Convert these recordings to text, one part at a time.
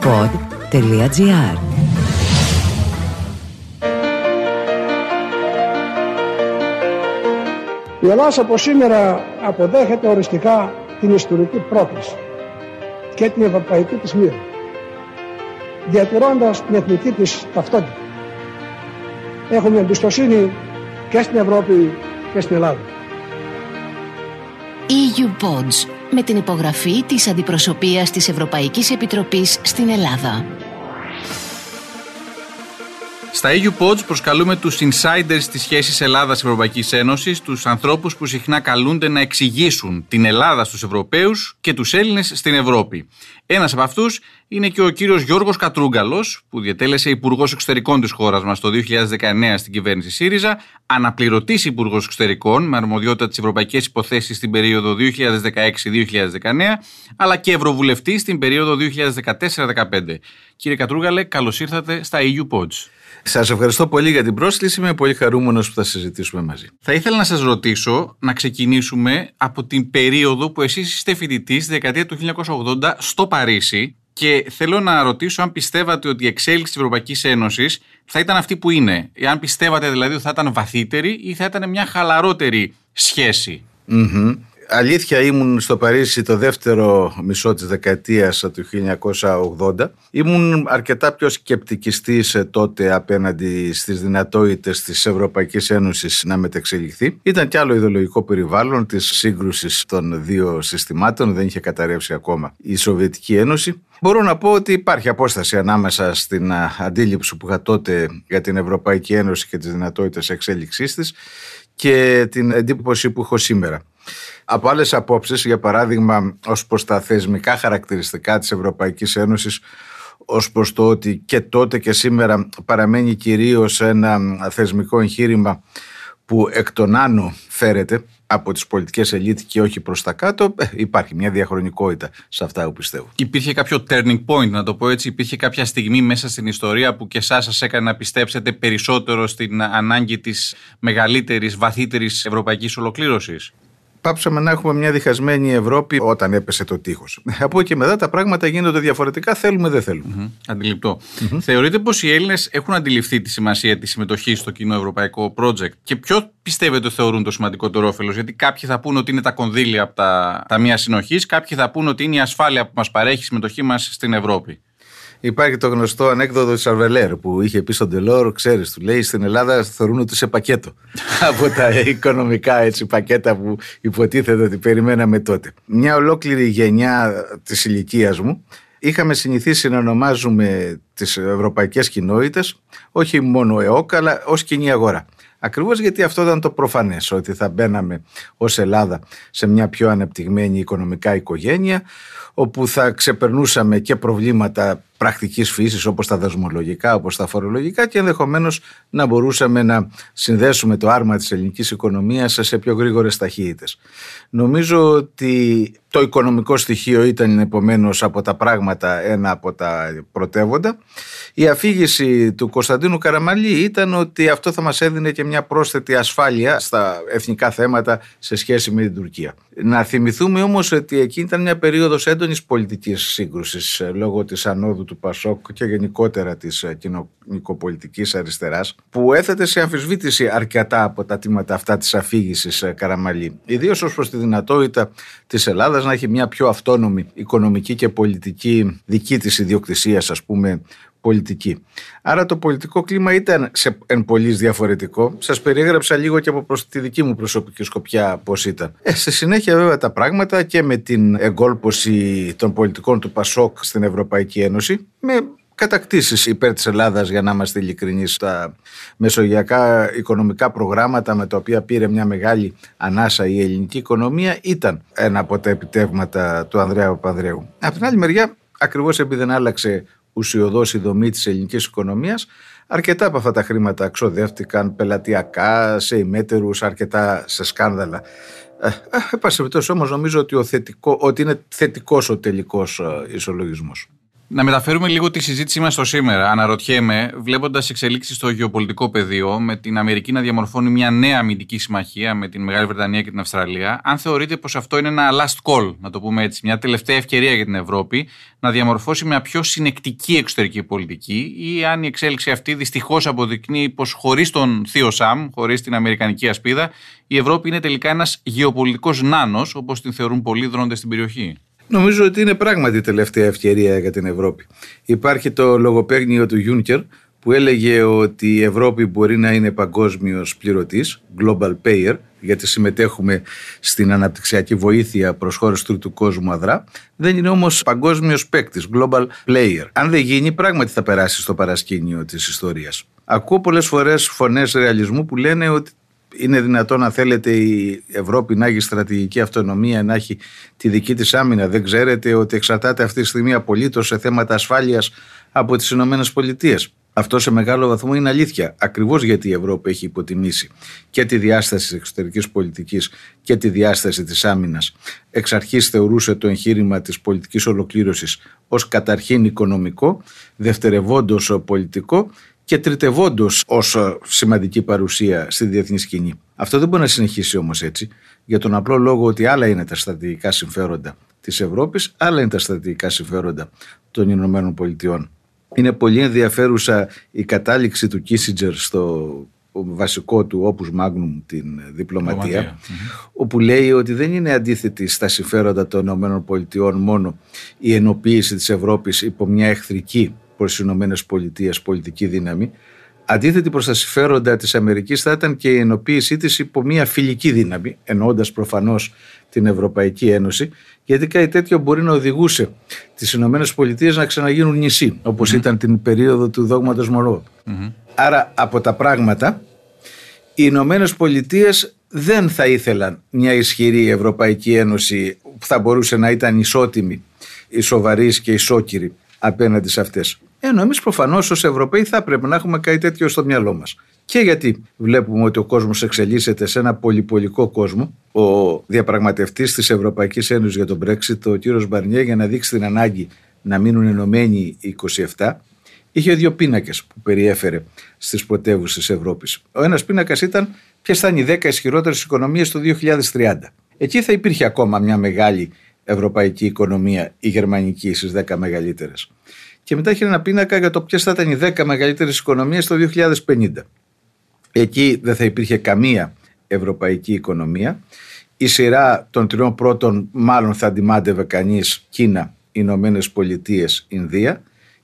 pod.gr Η Ελλάδα από σήμερα αποδέχεται οριστικά την ιστορική πρόκληση και την ευρωπαϊκή της μοίρα, διατηρώντας την εθνική της ταυτότητα. Έχουμε εμπιστοσύνη και στην Ευρώπη και στην Ελλάδα. EU Pods με την υπογραφή της Αντιπροσωπείας της Ευρωπαϊκής Επιτροπής στην Ελλάδα. Στα EU Pods προσκαλούμε τους insiders της σχέσης Ελλάδα-Ευρωπαϊκή Ένωσης, τους ανθρώπους που συχνά καλούνται να εξηγήσουν την Ελλάδα στους Ευρωπαίους και τους Έλληνες στην Ευρώπη. Ένας από αυτούς είναι και ο κύριος Γιώργος Κατρούγκαλος, που διατέλεσε Υπουργός Εξωτερικών της χώρας μας το 2019 στην κυβέρνηση ΣΥΡΙΖΑ, αναπληρωτής Υπουργός Εξωτερικών με αρμοδιότητα τι ευρωπαϊκέ υποθέσεις στην περίοδο 2016-2019, αλλά και Ευρωβουλευτής στην περίοδο 2014-2015. Κύριε Κατρούγκαλε, καλώς ήρθατε στα EU Pods. Σας ευχαριστώ πολύ για την πρόσκληση. Είμαι πολύ χαρούμενος που θα συζητήσουμε μαζί. Θα ήθελα να σας ρωτήσω να ξεκινήσουμε από την περίοδο που εσείς είστε φοιτητής, στη δεκαετία του 1980, στο Παρίσι. Και θέλω να ρωτήσω αν πιστεύατε ότι η εξέλιξη της Ευρωπαϊκής Ένωσης θα ήταν αυτή που είναι. Αν πιστεύατε δηλαδή ότι θα ήταν βαθύτερη ή θα ήταν μια χαλαρότερη σχέση. Mm-hmm αλήθεια ήμουν στο Παρίσι το δεύτερο μισό της δεκαετίας του 1980. Ήμουν αρκετά πιο σκεπτικιστής ε, τότε απέναντι στις δυνατότητες της Ευρωπαϊκής Ένωσης να μετεξελιχθεί. Ήταν κι άλλο ιδεολογικό περιβάλλον της σύγκρουσης των δύο συστημάτων, δεν είχε καταρρεύσει ακόμα η Σοβιετική Ένωση. Μπορώ να πω ότι υπάρχει απόσταση ανάμεσα στην αντίληψη που είχα τότε για την Ευρωπαϊκή Ένωση και τις δυνατότητες εξέλιξής της και την εντύπωση που έχω σήμερα. Από άλλες απόψεις, για παράδειγμα, ως προς τα θεσμικά χαρακτηριστικά της Ευρωπαϊκής Ένωσης, ως προς το ότι και τότε και σήμερα παραμένει κυρίως ένα θεσμικό εγχείρημα που εκ των άνω φέρεται από τις πολιτικές ελίτ και όχι προς τα κάτω, ε, υπάρχει μια διαχρονικότητα σε αυτά που πιστεύω. Υπήρχε κάποιο turning point, να το πω έτσι, υπήρχε κάποια στιγμή μέσα στην ιστορία που και εσάς σας έκανε να πιστέψετε περισσότερο στην ανάγκη της μεγαλύτερης, βαθύτερης ευρωπαϊκής ολοκλήρωσης; Πάψαμε να έχουμε μια διχασμένη Ευρώπη όταν έπεσε το τείχος. Από εκεί και μετά τα πράγματα γίνονται διαφορετικά, θέλουμε δεν θέλουμε. Mm-hmm. Αντιληπτό. Mm-hmm. Θεωρείτε πως οι Έλληνες έχουν αντιληφθεί τη σημασία της συμμετοχής στο κοινό ευρωπαϊκό project και ποιο πιστεύετε θεωρούν το σημαντικότερο όφελος, Γιατί κάποιοι θα πούνε ότι είναι τα κονδύλια από τα ταμεία συνοχής, κάποιοι θα πούνε ότι είναι η ασφάλεια που μας παρέχει η συμμετοχή μας στην Ευρώπη. Υπάρχει το γνωστό ανέκδοτο της Αρβελέρ που είχε πει στον Τελόρ, ξέρεις, του λέει στην Ελλάδα θεωρούν ότι είσαι πακέτο. από τα οικονομικά έτσι πακέτα που υποτίθεται ότι περιμέναμε τότε. Μια ολόκληρη γενιά της ηλικίας μου είχαμε συνηθίσει να ονομάζουμε τις ευρωπαϊκές κοινότητες όχι μόνο ΕΟΚ αλλά ως κοινή αγορά. Ακριβώς γιατί αυτό ήταν το προφανές ότι θα μπαίναμε ως Ελλάδα σε μια πιο ανεπτυγμένη οικονομικά οικογένεια όπου θα ξεπερνούσαμε και προβλήματα πρακτικής φύσης όπως τα δασμολογικά, όπως τα φορολογικά και ενδεχομένως να μπορούσαμε να συνδέσουμε το άρμα της ελληνικής οικονομίας σε πιο γρήγορες ταχύτητες. Νομίζω ότι το οικονομικό στοιχείο ήταν επομένως από τα πράγματα ένα από τα πρωτεύοντα. Η αφήγηση του Κωνσταντίνου Καραμαλή ήταν ότι αυτό θα μας έδινε και μια πρόσθετη ασφάλεια στα εθνικά θέματα σε σχέση με την Τουρκία. Να θυμηθούμε όμως ότι εκείνη ήταν μια περίοδος έντονης πολιτικής σύγκρουσης ε, λόγω της ανόδου του Πασόκ και γενικότερα της ε, κοινωνικοπολιτικής αριστεράς που έθετε σε αμφισβήτηση αρκετά από τα τίματα αυτά της αφήγησης ε, Καραμαλή. Ιδίως ως προς τη δυνατότητα της Ελλάδας να έχει μια πιο αυτόνομη οικονομική και πολιτική δική της ιδιοκτησίας ας πούμε πολιτική. Άρα το πολιτικό κλίμα ήταν σε εν πολλής διαφορετικό. Σας περιέγραψα λίγο και από προς τη δική μου προσωπική σκοπιά πώς ήταν. Ε, στη συνέχεια βέβαια τα πράγματα και με την εγκόλπωση των πολιτικών του Πασόκ στην Ευρωπαϊκή Ένωση με κατακτήσεις υπέρ της Ελλάδας για να είμαστε ειλικρινείς στα μεσογειακά οικονομικά προγράμματα με τα οποία πήρε μια μεγάλη ανάσα η ελληνική οικονομία ήταν ένα από τα επιτεύγματα του Ανδρέα Παπανδρέου. Από την άλλη μεριά ακριβώς επειδή δεν άλλαξε ουσιοδός η δομή της ελληνικής οικονομίας αρκετά από αυτά τα χρήματα ξοδεύτηκαν πελατειακά, σε ημέτερους, αρκετά σε σκάνδαλα. Ε, ε, όμως νομίζω ότι, ο θετικό, ότι είναι θετικός ο τελικός ε, ισολογισμός. Να μεταφέρουμε λίγο τη συζήτησή μας στο σήμερα. Αναρωτιέμαι, βλέποντας εξελίξεις στο γεωπολιτικό πεδίο, με την Αμερική να διαμορφώνει μια νέα αμυντική συμμαχία με την Μεγάλη Βρετανία και την Αυστραλία, αν θεωρείτε πως αυτό είναι ένα last call, να το πούμε έτσι, μια τελευταία ευκαιρία για την Ευρώπη να διαμορφώσει μια πιο συνεκτική εξωτερική πολιτική, ή αν η εξέλιξη αυτή δυστυχώς αποδεικνύει πως χωρίς τον Θείο Σαμ, χωρίς την Αμερικανική ασπίδα, η Ευρώπη είναι τελικά ένας γεωπολιτικός νάνος, όπως την θεωρούν πολλοί δρόντες στην περιοχή; Νομίζω ότι είναι πράγματι η τελευταία ευκαιρία για την Ευρώπη. Υπάρχει το λογοπαίγνιο του Juncker που έλεγε ότι η Ευρώπη μπορεί να είναι παγκόσμιος πληρωτής, global payer, γιατί συμμετέχουμε στην αναπτυξιακή βοήθεια προς χώρες του κόσμου αδρά. Δεν είναι όμως παγκόσμιος παίκτης, global player. Αν δεν γίνει, πράγματι θα περάσει στο παρασκήνιο της ιστορίας. Ακούω πολλές φορές φωνές ρεαλισμού που λένε ότι είναι δυνατόν να θέλετε η Ευρώπη να έχει στρατηγική αυτονομία, να έχει τη δική της άμυνα. Δεν ξέρετε ότι εξαρτάται αυτή τη στιγμή απολύτως σε θέματα ασφάλειας από τις Ηνωμένες Πολιτείες. Αυτό σε μεγάλο βαθμό είναι αλήθεια. Ακριβώς γιατί η Ευρώπη έχει υποτιμήσει και τη διάσταση της εξωτερικής πολιτικής και τη διάσταση της άμυνας. Εξ αρχής θεωρούσε το εγχείρημα της πολιτικής ολοκλήρωσης ως καταρχήν οικονομικό, δευτερευόντως πολιτικό και τριτευόντω ως ε, σημαντική παρουσία στη διεθνή σκηνή. Αυτό δεν μπορεί να συνεχίσει όμως έτσι, για τον απλό λόγο ότι άλλα είναι τα στρατηγικά συμφέροντα της Ευρώπης, άλλα είναι τα στρατηγικά συμφέροντα των Ηνωμένων Πολιτειών. Είναι πολύ ενδιαφέρουσα η κατάληξη του Κίσιτζερ στο βασικό του όπους μάγνουμ την διπλωματία, όπου λέει ότι δεν είναι αντίθετη στα συμφέροντα των ΗΠΑ μόνο η ενοποίηση της Ευρώπης υπό μια εχθρική προς τις ΗΠΑ πολιτική δύναμη. Αντίθετη προς τα συμφέροντα της Αμερικής θα ήταν και η ενοποίησή της υπό μια φιλική δύναμη, εννοώντας προφανώς την Ευρωπαϊκή Ένωση, γιατί κάτι τέτοιο μπορεί να οδηγούσε τις ΗΠΑ να ξαναγίνουν νησί, όπως ήταν την περίοδο του δόγματος Μωρό. Άρα από τα πράγματα, οι Ηνωμένες Πολιτείες δεν θα ήθελαν μια ισχυρή Ευρωπαϊκή Ένωση που θα μπορούσε να ήταν ισότιμη, ισοβαρής και ισόκυρη απέναντι σε αυτές. Ενώ εμείς προφανώς ως Ευρωπαίοι θα πρέπει να έχουμε κάτι τέτοιο στο μυαλό μας. Και γιατί βλέπουμε ότι ο κόσμος εξελίσσεται σε ένα πολυπολικό κόσμο. Ο διαπραγματευτής της Ευρωπαϊκής Ένωσης για τον Brexit, ο κύριος Μπαρνιέ, για να δείξει την ανάγκη να μείνουν ενωμένοι οι 27, είχε δύο πίνακες που περιέφερε στις πρωτεύουσες Ευρώπης. Ο ένας πίνακας ήταν ποιες θα είναι οι 10 ισχυρότερες οικονομίες το 2030. Εκεί θα υπήρχε ακόμα μια μεγάλη ευρωπαϊκή οικονομία, η γερμανική στις 10 μεγαλύτερες και μετά έχει ένα πίνακα για το ποιες θα ήταν οι 10 μεγαλύτερες οικονομίες το 2050. Εκεί δεν θα υπήρχε καμία ευρωπαϊκή οικονομία. Η σειρά των τριών πρώτων μάλλον θα αντιμάντευε κανείς Κίνα, Ηνωμένες Πολιτείες, Ινδία.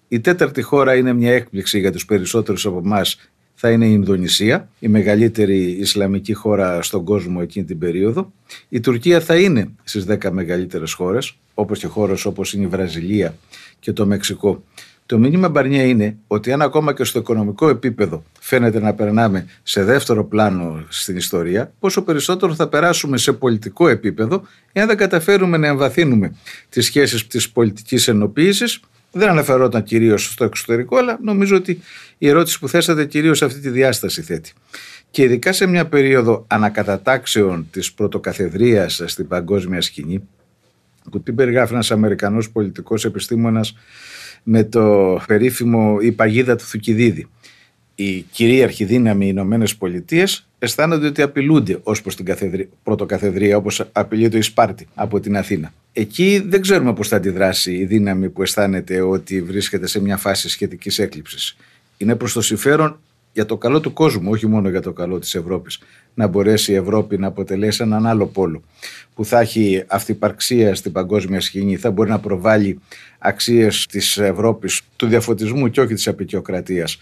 Η τέταρτη χώρα είναι μια έκπληξη για τους περισσότερους από εμάς θα είναι η Ινδονησία, η μεγαλύτερη Ισλαμική χώρα στον κόσμο εκείνη την περίοδο. Η Τουρκία θα είναι στις 10 μεγαλύτερες χώρες, όπως και χώρες όπως είναι η Βραζιλία και το Μεξικό. Το μήνυμα Μπαρνιέ είναι ότι αν ακόμα και στο οικονομικό επίπεδο φαίνεται να περνάμε σε δεύτερο πλάνο στην ιστορία, πόσο περισσότερο θα περάσουμε σε πολιτικό επίπεδο εάν δεν καταφέρουμε να εμβαθύνουμε τις σχέσεις της πολιτικής ενοποίησης. Δεν αναφερόταν κυρίως στο εξωτερικό, αλλά νομίζω ότι η ερώτηση που θέσατε κυρίως αυτή τη διάσταση θέτει. Και ειδικά σε μια περίοδο ανακατατάξεων της πρωτοκαθεδρίας στην παγκόσμια σκηνή, που την περιγράφει ένας Αμερικανός πολιτικός επιστήμονας με το περίφημο «Η παγίδα του Θουκυδίδη». Οι κυρίαρχοι δύναμοι οι Ηνωμένες Πολιτείες αισθάνονται ότι απειλούνται ως προς την καθεδρία, πρωτοκαθεδρία, όπως απειλείται η Σπάρτη από την Αθήνα. Εκεί δεν ξέρουμε πώς θα αντιδράσει η δύναμη που αισθάνεται ότι βρίσκεται σε μια φάση σχετικής έκλειψης. Είναι προς το συμφέρον για το καλό του κόσμου, όχι μόνο για το καλό της Ευρώπης, να μπορέσει η Ευρώπη να αποτελέσει έναν άλλο πόλο που θα έχει αυτυπαρξία στην παγκόσμια σκηνή, θα μπορεί να προβάλλει αξίες της Ευρώπης, του διαφωτισμού και όχι της απεικιοκρατίας,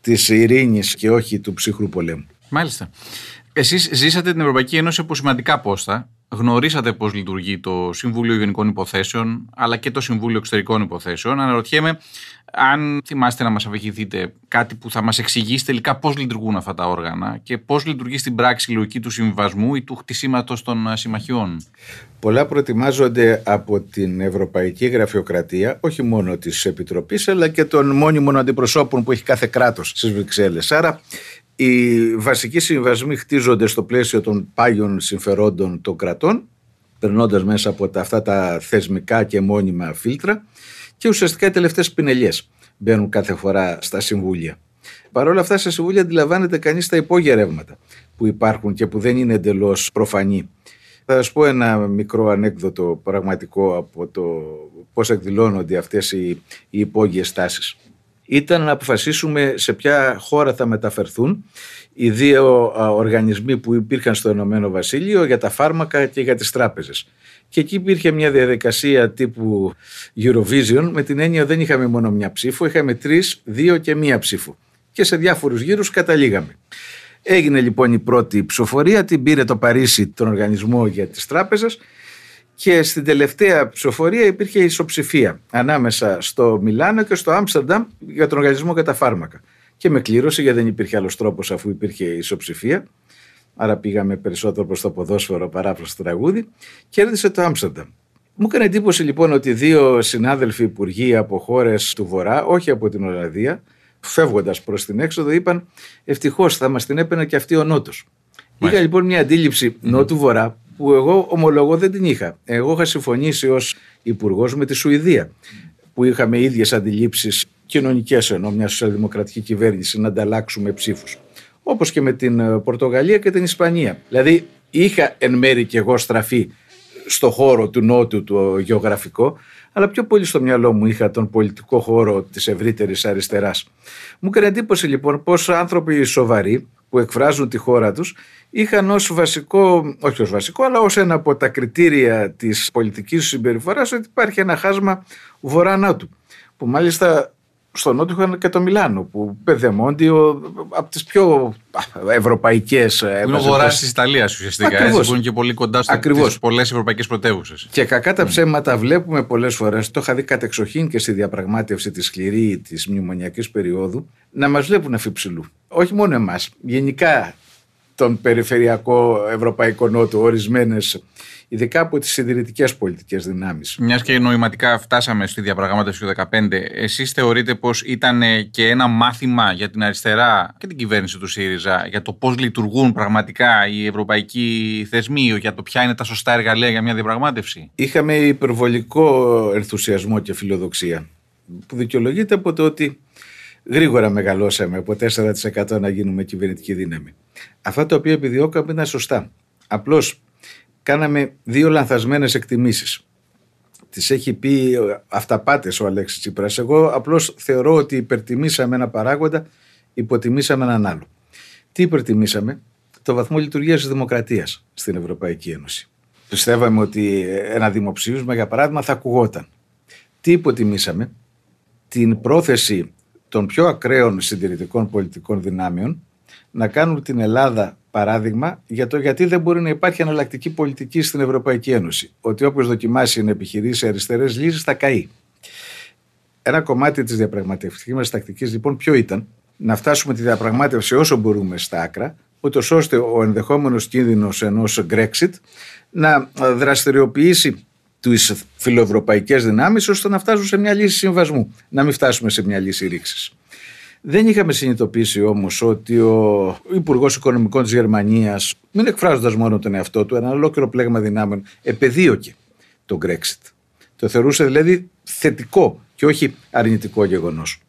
της ειρήνης και όχι του ψυχρού πολέμου. Μάλιστα. Εσείς ζήσατε την Ευρωπαϊκή Ένωση από σημαντικά πόστα γνωρίσατε πώς λειτουργεί το Συμβούλιο Γενικών Υποθέσεων αλλά και το Συμβούλιο Εξωτερικών Υποθέσεων. Αναρωτιέμαι αν θυμάστε να μας αφηγηθείτε κάτι που θα μας εξηγήσει τελικά πώς λειτουργούν αυτά τα όργανα και πώς λειτουργεί στην πράξη η λογική του συμβιβασμού ή του χτισήματος των συμμαχιών. Πολλά προετοιμάζονται από την Ευρωπαϊκή Γραφειοκρατία, όχι μόνο της Επιτροπής, αλλά και των μόνιμων αντιπροσώπων που έχει κάθε κράτος στις Βρυξέλλες. Άρα οι βασικοί συμβασμοί χτίζονται στο πλαίσιο των πάγιων συμφερόντων των κρατών, περνώντας μέσα από τα, αυτά τα θεσμικά και μόνιμα φίλτρα και ουσιαστικά οι τελευταίες πινελιές μπαίνουν κάθε φορά στα συμβούλια. Παρ' όλα αυτά, στα συμβούλια αντιλαμβάνεται κανείς τα υπόγεια ρεύματα που υπάρχουν και που δεν είναι εντελώς προφανή. Θα σας πω ένα μικρό ανέκδοτο πραγματικό από το πώς εκδηλώνονται αυτές οι, οι υπόγειες τάσεις. Ήταν να αποφασίσουμε σε ποια χώρα θα μεταφερθούν οι δύο οργανισμοί που υπήρχαν στο Ηνωμένο Βασίλειο για τα φάρμακα και για τις τράπεζες. Και εκεί υπήρχε μια διαδικασία τύπου Eurovision με την έννοια δεν είχαμε μόνο μια ψήφο, είχαμε τρεις, δύο και μία ψήφο. Και σε διάφορους γύρους καταλήγαμε. Έγινε λοιπόν η πρώτη ψηφοφορία, την πήρε το Παρίσι τον οργανισμό για τις τράπεζες και στην τελευταία ψηφοφορία υπήρχε ισοψηφία ανάμεσα στο Μιλάνο και στο Άμστερνταμ για τον οργανισμό για τα φάρμακα. Και με κλήρωση γιατί δεν υπήρχε άλλος τρόπος αφού υπήρχε ισοψηφία. Άρα πήγαμε περισσότερο προς το ποδόσφαιρο παρά προς το τραγούδι. Κέρδισε το Άμστερνταμ. Μου έκανε εντύπωση λοιπόν ότι δύο συνάδελφοι υπουργοί από χώρες του Βορρά, όχι από την Ολλανδία, φεύγοντας προς την έξοδο, είπαν Ευτυχώς θα μας την έπαιρνε και αυτή ο Νότος. Είχα λοιπόν μια αντίληψη Νότου-Βορρά που εγώ ομολογώ δεν την είχα. Εγώ είχα συμφωνήσει ως υπουργός με τη Σουηδία, που είχαμε ίδιες αντιλήψεις κοινωνικές ενώ μια σοσιαλδημοκρατική κυβέρνηση να ανταλλάξουμε ψήφους. Όπως και με την ε, Πορτογαλία και την Ισπανία. Δηλαδή, είχα εν μέρη και εγώ στραφεί στο χώρο του Νότου, το γεωγραφικό, αλλά πιο πολύ στο μυαλό μου είχα τον πολιτικό χώρο της ευρύτερης αριστεράς. Μου έκανε εντύπωση λοιπόν πώς άνθρωποι σοβαροί που εκφράζουν τη χώρα τους είχαν ως βασικό, όχι ως βασικό, αλλά ως ένα από τα κριτήρια της πολιτικής συμπεριφοράς ότι υπάρχει ένα χάσμα βορρά-νότου. Που μάλιστα στο νότο είχαν και το Μιλάνο, που Πεδεμόντιο από τις πιο ευρωπαϊκές. Είναι ο βορράς της Ιταλίας ουσιαστικά. Ακριβώς. Έτσι, που είναι και πολύ κοντά στις πολλές ευρωπαϊκές πρωτεύουσες. Και κακά τα ψέματα βλέπουμε πολλές φορές, το είχα δει κατεξοχήν και στη διαπραγμάτευση της σκληρή της μνημονιακής περίοδου, να μας βλέπουν αφιψηλού. Όχι μόνο εμάς. Γενικά τον περιφερειακό ευρωπαϊκό νότο, ορισμένες, ειδικά από τις συντηρητικές πολιτικές δυνάμεις. Μιας και νοηματικά φτάσαμε στη διαπραγμάτευση του 2015, εσείς θεωρείτε πως ήταν και ένα μάθημα για την αριστερά και την κυβέρνηση του ΣΥΡΙΖΑ για το πώς λειτουργούν πραγματικά οι ευρωπαϊκοί θεσμοί, για το ποια είναι τα σωστά εργαλεία για μια διαπραγμάτευση; Είχαμε υπερβολικό ενθουσιασμό και φιλοδοξία, που δικαιολογείται από το ότι γρήγορα μεγαλώσαμε από 4% να γίνουμε κυβερνητική δύναμη. Αυτά τα οποία επιδιώκαμε ήταν σωστά. Απλώς κάναμε δύο λανθασμένες εκτιμήσεις. Τις έχει πει αυταπάτες ο Αλέξης Τσίπρας. Εγώ απλώς θεωρώ ότι υπερτιμήσαμε ένα παράγοντα, υποτιμήσαμε έναν άλλο. Τι υπερτιμήσαμε, το βαθμό λειτουργίας της δημοκρατίας στην Ευρωπαϊκή Ένωση. Πιστεύαμε ότι ένα δημοψήφισμα, για παράδειγμα, θα ακουγόταν. Τι υποτιμήσαμε, την πρόθεση των πιο ακραίων συντηρητικών πολιτικών δυνάμεων να κάνουν την Ελλάδα παράδειγμα για το γιατί δεν μπορεί να υπάρχει εναλλακτική πολιτική στην Ευρωπαϊκή Ένωση. Ότι όποιος δοκιμάσει να επιχειρήσει αριστερές λύσει θα καεί. Ένα κομμάτι της διαπραγματευτικής μα τακτικής λοιπόν ποιο ήταν; Να φτάσουμε τη διαπραγμάτευση όσο μπορούμε στα άκρα, ούτως ώστε ο ενδεχόμενος κίνδυνος ενός Brexit να δραστηριοποιήσει τις φιλοευρωπαϊκές δυνάμεις ώστε να φτάσουν σε μια λύση συμβασμού, να μην φτάσουμε σε μια λύση ρήξης. Δεν είχαμε συνειδητοποιήσει όμως ότι ο Υπουργός Οικονομικών της Γερμανίας, μην εκφράζοντας μόνο τον εαυτό του, ένα ολόκληρο πλέγμα δυνάμεων, επεδίωκε τον Brexit. Το θεωρούσε δηλαδή θετικό και όχι αρνητικό γεγονός.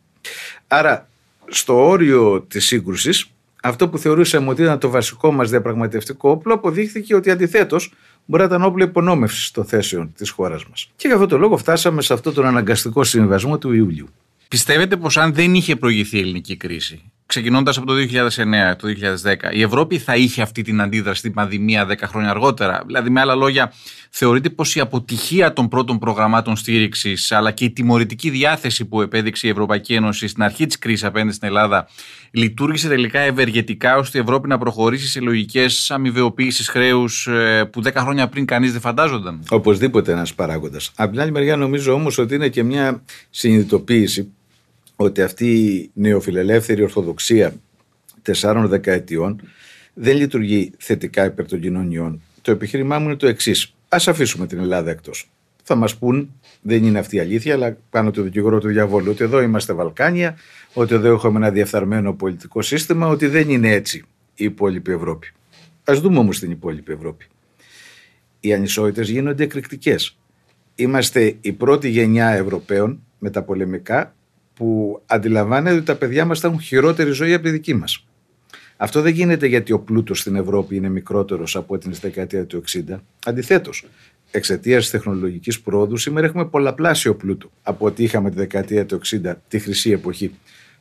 Άρα, στο όριο της σύγκρουσης, αυτό που θεωρούσαμε ότι ήταν το βασικό μας διαπραγματευτικό όπλο, αποδείχθηκε ότι αντιθέτως μπορεί να ήταν όπλο υπονόμευσης των θέσεων της χώρας μας. Και για αυτόν τον λόγο φτάσαμε σε αυτόν τον αναγκαστικό συμβασμό του Ιουλίου. Πιστεύετε πως αν δεν είχε προηγηθεί η ελληνική κρίση, ξεκινώντας από το 2009, το 2010, η Ευρώπη θα είχε αυτή την αντίδραση στην πανδημία 10 χρόνια αργότερα; Δηλαδή, με άλλα λόγια, θεωρείτε πως η αποτυχία των πρώτων προγραμμάτων στήριξης, αλλά και η τιμωρητική διάθεση που επέδειξε η Ευρωπαϊκή Ένωση στην αρχή της κρίσης απέναντι στην Ελλάδα, λειτουργήσε τελικά ευεργετικά ώστε η Ευρώπη να προχωρήσει σε λογικές αμοιβαιοποίησεις χρέους ε, που 10 χρόνια πριν κανείς δεν φαντάζονταν; Οπωσδήποτε ένας παράγοντας. Από την άλλη μεριά, νομίζω όμως ότι είναι και μια συνειδητοποίηση ότι αυτή η νεοφιλελεύθερη ορθοδοξία τεσσάρων δεκαετιών δεν λειτουργεί θετικά υπέρ των κοινωνιών. Το επιχείρημά μου είναι το εξής. Α αφήσουμε την Ελλάδα εκτός. Θα μας πούν, δεν είναι αυτή η αλήθεια, αλλά κάνω το δικηγόρο του διαβόλου, ότι εδώ είμαστε Βαλκάνια, ότι εδώ έχουμε ένα διεφθαρμένο πολιτικό σύστημα, ότι δεν είναι έτσι η υπόλοιπη Ευρώπη. Α δούμε όμως την υπόλοιπη Ευρώπη. Οι ανισότητες γίνονται εκρηκτικές. Είμαστε η πρώτη γενιά Ευρωπαίων μεταπολεμικά που αντιλαμβάνεται ότι τα παιδιά μας θα έχουν χειρότερη ζωή από τη δική μας. Αυτό δεν γίνεται γιατί ο πλούτος στην Ευρώπη είναι μικρότερος από την δεκαετία του 60. Αντιθέτως, εξαιτίας της τεχνολογικής πρόοδου, σήμερα έχουμε πολλαπλάσιο πλούτο από ό,τι είχαμε τη δεκαετία του 60, τη χρυσή εποχή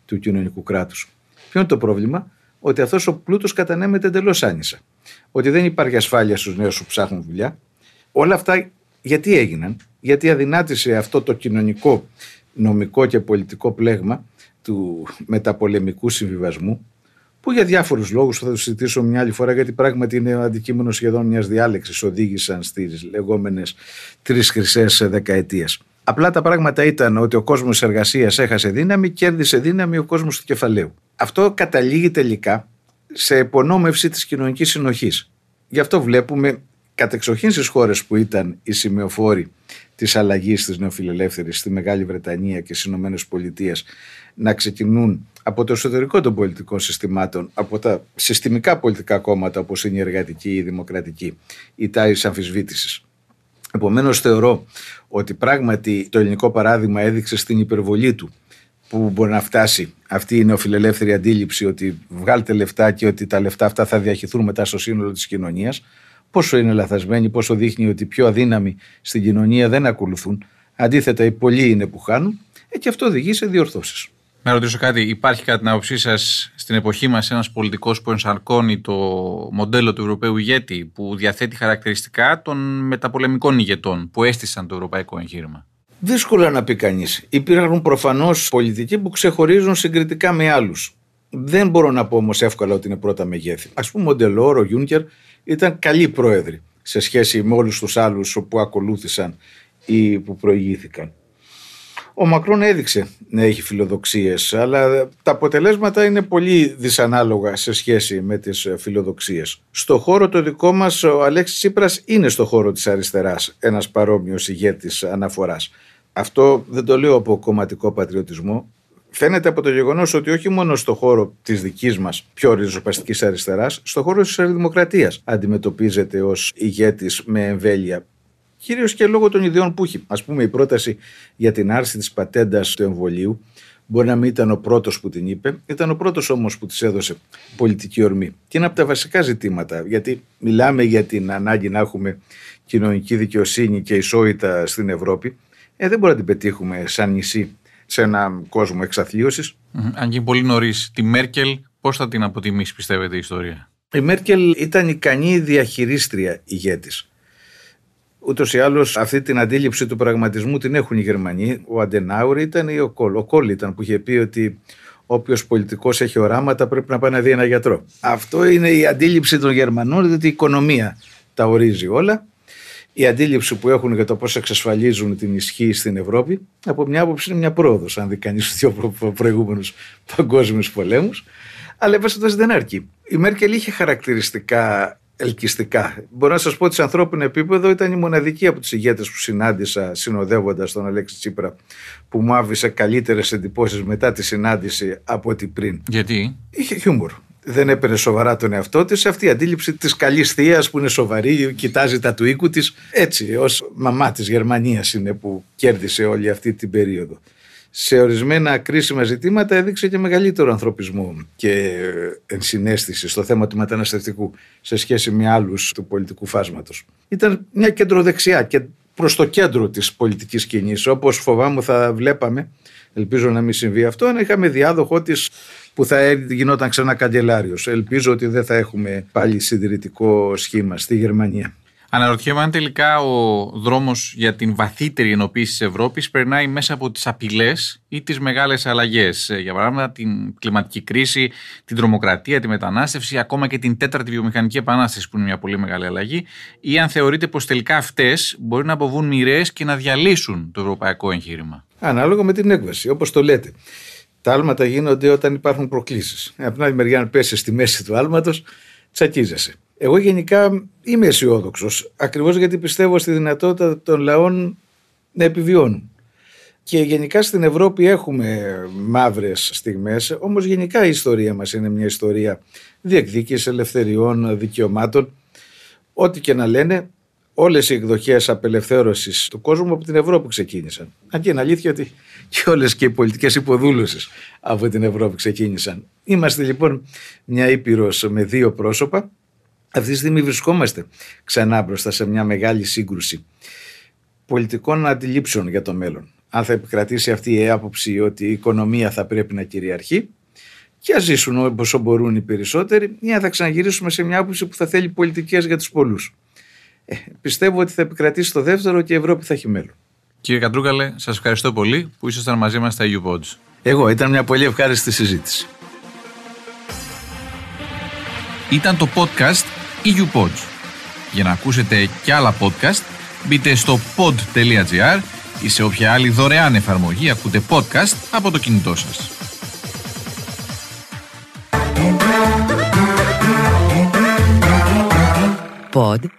του κοινωνικού κράτους. Ποιο είναι το πρόβλημα, ότι αυτός ο πλούτος κατανέμεται εντελώς άνισα. Ότι δεν υπάρχει ασφάλεια στους νέους που ψάχνουν δουλειά. Όλα αυτά γιατί έγιναν, γιατί αδυνάτησε αυτό το κοινωνικό, νομικό και πολιτικό πλέγμα του μεταπολεμικού συμβιβασμού, που για διάφορους λόγους θα το συζητήσω μια άλλη φορά, γιατί πράγματι είναι αντικείμενο σχεδόν μιας διάλεξης, οδήγησαν στις λεγόμενες τρεις χρυσές δεκαετίες. Απλά τα πράγματα ήταν ότι ο κόσμος τη εργασίας έχασε δύναμη, κέρδισε δύναμη ο κόσμος του κεφαλαίου. Αυτό καταλήγει τελικά σε υπονόμευση της κοινωνικής συνοχής. Γι' αυτό βλέπουμε κατεξοχήν στις χώρες που ήταν οι σημειοφόροι της αλλαγής της νεοφιλελεύθερης στη Μεγάλη Βρετανία και στις Ηνωμένες Πολιτείες να ξεκινούν από το εσωτερικό των πολιτικών συστημάτων, από τα συστημικά πολιτικά κόμματα όπως είναι η εργατική, η δημοκρατική, η τάξη αμφισβήτησης. Επομένως, θεωρώ ότι πράγματι το ελληνικό παράδειγμα έδειξε στην υπερβολή του που μπορεί να φτάσει αυτή η νεοφιλελεύθερη αντίληψη ότι βγάλτε λεφτά και ότι τα λεφτά αυτά θα διαχυθούν μετά στο σύνολο της κοινωνίας πόσο είναι λαθασμένη, πόσο δείχνει ότι οι πιο αδύναμοι στην κοινωνία δεν ακολουθούν αντίθετα οι πολλοί είναι που χάνουν ε, και αυτό οδηγεί σε διορθώσεις. Να ρωτήσω κάτι, υπάρχει κατά την άποψή σας στην εποχή μας ένας πολιτικός που ενσαρκώνει το μοντέλο του Ευρωπαίου ηγέτη, που διαθέτει χαρακτηριστικά των μεταπολεμικών ηγετών που έστησαν το ευρωπαϊκό εγχείρημα; Δύσκολα να πει κανείς. Υπήρχαν προφανώς πολιτικοί που ξεχωρίζουν συγκριτικά με άλλους. Δεν μπορώ να πω όμως εύκολα ότι είναι πρώτα μεγέθη. Α πούμε, ο Ντελόρ, ο Γιούνκερ ήταν καλοί πρόεδροι σε σχέση με όλους τους άλλους που ακολούθησαν ή που προηγήθηκαν. Ο Μακρόν έδειξε να έχει φιλοδοξίες, αλλά τα αποτελέσματα είναι πολύ δυσανάλογα σε σχέση με τις φιλοδοξίες. Στο χώρο το δικό μας ο Αλέξης Τσίπρας είναι στο χώρο της αριστεράς ένας παρόμοιος ηγέτης αναφοράς. Αυτό δεν το λέω από κομματικό πατριωτισμό. Φαίνεται από το γεγονός ότι όχι μόνο στο χώρο της δικής μας πιο ριζοπαστική αριστεράς, στο χώρο της Δημοκρατία αντιμετωπίζεται ως ηγέτης με εμβέλεια κυρίως και λόγω των ιδιών που έχει. Α πούμε, η πρόταση για την άρση της πατέντας του εμβολίου μπορεί να μην ήταν ο πρώτος που την είπε, ήταν ο πρώτος όμως που της έδωσε πολιτική ορμή. Και είναι από τα βασικά ζητήματα, γιατί μιλάμε για την ανάγκη να έχουμε κοινωνική δικαιοσύνη και ισότητα στην Ευρώπη. Ε, δεν μπορούμε να την πετύχουμε σαν νησί σε έναν κόσμο εξαθλίωσης. Αν και πολύ νωρίς, τη Μέρκελ, πώς θα την αποτιμήσεις, πιστεύετε, η ιστορία; Η Μέρκελ ήταν ικανή διαχειρίστρια ηγέτης. Ούτως ή άλλως αυτή την αντίληψη του πραγματισμού την έχουν οι Γερμανοί. Ο Αντενάουρ ήταν ή ο Κόλ. Ο Κόλ ήταν που είχε πει ότι όποιος πολιτικός έχει οράματα πρέπει να πάει να δει ένα γιατρό. Αυτό είναι η αντίληψη των Γερμανών, διότι η οικονομία τα ορίζει όλα. Η αντίληψη που έχουν για το πώς εξασφαλίζουν την ισχύ στην Ευρώπη, από μια άποψη είναι μια πρόοδος, αν δει κανείς του δύο προηγούμενους παγκόσμιους πολέμους. Αλλά εν δεν αρκεί. Η Μέρκελ είχε χαρακτηριστικά ελκυστικά. Μπορώ να σας πω ότι σε ανθρώπινο επίπεδο ήταν η μοναδική από του ηγέτες που συνάντησα συνοδεύοντας τον Αλέξη Τσίπρα που μου άφησε καλύτερες εντυπώσεις μετά τη συνάντηση από ό,τι πριν. Γιατί; Είχε χιούμορ. Δεν έπαιρνε σοβαρά τον εαυτό της. Αυτή η αντίληψη της καλής θείας που είναι σοβαρή, κοιτάζει τα του οίκου της. Έτσι, ως μαμά της Γερμανίας είναι που κέρδισε όλη αυτή την περίοδο σε ορισμένα κρίσιμα ζητήματα έδειξε και μεγαλύτερο ανθρωπισμό και ενσυναίσθηση στο θέμα του μεταναστευτικού σε σχέση με άλλους του πολιτικού φάσματος. Ήταν μια κεντροδεξιά και προς το κέντρο της πολιτικής κινήσης όπως φοβάμαι θα βλέπαμε Ελπίζω να μην συμβεί αυτό. Αν είχαμε διάδοχό της που θα γινόταν ξανά καγκελάριος. Ελπίζω ότι δεν θα έχουμε πάλι συντηρητικό σχήμα στη Γερμανία. Αναρωτιέμαι αν τελικά ο δρόμος για την βαθύτερη ενοποίηση της Ευρώπης περνάει μέσα από τις απειλές ή τις μεγάλες αλλαγές. Ε, για παράδειγμα, την κλιματική κρίση, την τρομοκρατία, τη μετανάστευση, ακόμα και την τέταρτη βιομηχανική επανάσταση, που είναι μια πολύ μεγάλη αλλαγή, ή αν θεωρείτε πως τελικά αυτές μπορεί να αποβούν μοιραίες και να διαλύσουν το ευρωπαϊκό εγχείρημα. Ανάλογα με την έκβαση, όπως το λέτε. Τα άλματα γίνονται όταν υπάρχουν προκλήσεις. Από την άλλη μεριά, αν πέσεις στη μέση του άλματος, τσακίζεσαι. Εγώ γενικά είμαι αισιόδοξος, ακριβώς γιατί πιστεύω στη δυνατότητα των λαών να επιβιώνουν. Και γενικά στην Ευρώπη έχουμε μαύρες στιγμές, όμως γενικά η ιστορία μας είναι μια ιστορία διεκδίκηση ελευθεριών, δικαιωμάτων. Ό,τι και να λένε, όλες οι εκδοχές απελευθέρωσης του κόσμου από την Ευρώπη ξεκίνησαν. Αν και είναι αλήθεια ότι και όλες και οι πολιτικές υποδούλωσες από την Ευρώπη ξεκίνησαν. Είμαστε λοιπόν μια ήπειρος με δύο πρόσωπα. Αυτή τη στιγμή βρισκόμαστε ξανά μπροστά σε μια μεγάλη σύγκρουση πολιτικών αντιλήψεων για το μέλλον. Αν θα επικρατήσει αυτή η άποψη ότι η οικονομία θα πρέπει να κυριαρχεί και ας ζήσουν όσο μπορούν οι περισσότεροι, ή αν θα ξαναγυρίσουμε σε μια άποψη που θα θέλει πολιτικές για τους πολλούς. Ε, πιστεύω ότι θα επικρατήσει το δεύτερο και η Ευρώπη θα έχει μέλλον. Κύριε Καντρούκαλε, σας ευχαριστώ πολύ που ήσασταν μαζί μας στα EU Pods. Εγώ, ήταν μια πολύ ευχάριστη συζήτηση. Ήταν το podcast EU Pods. Για να ακούσετε και άλλα podcast, μπείτε στο pod.gr ή σε όποια άλλη δωρεάν εφαρμογή ακούτε podcast από το κινητό σας. Pod.gr.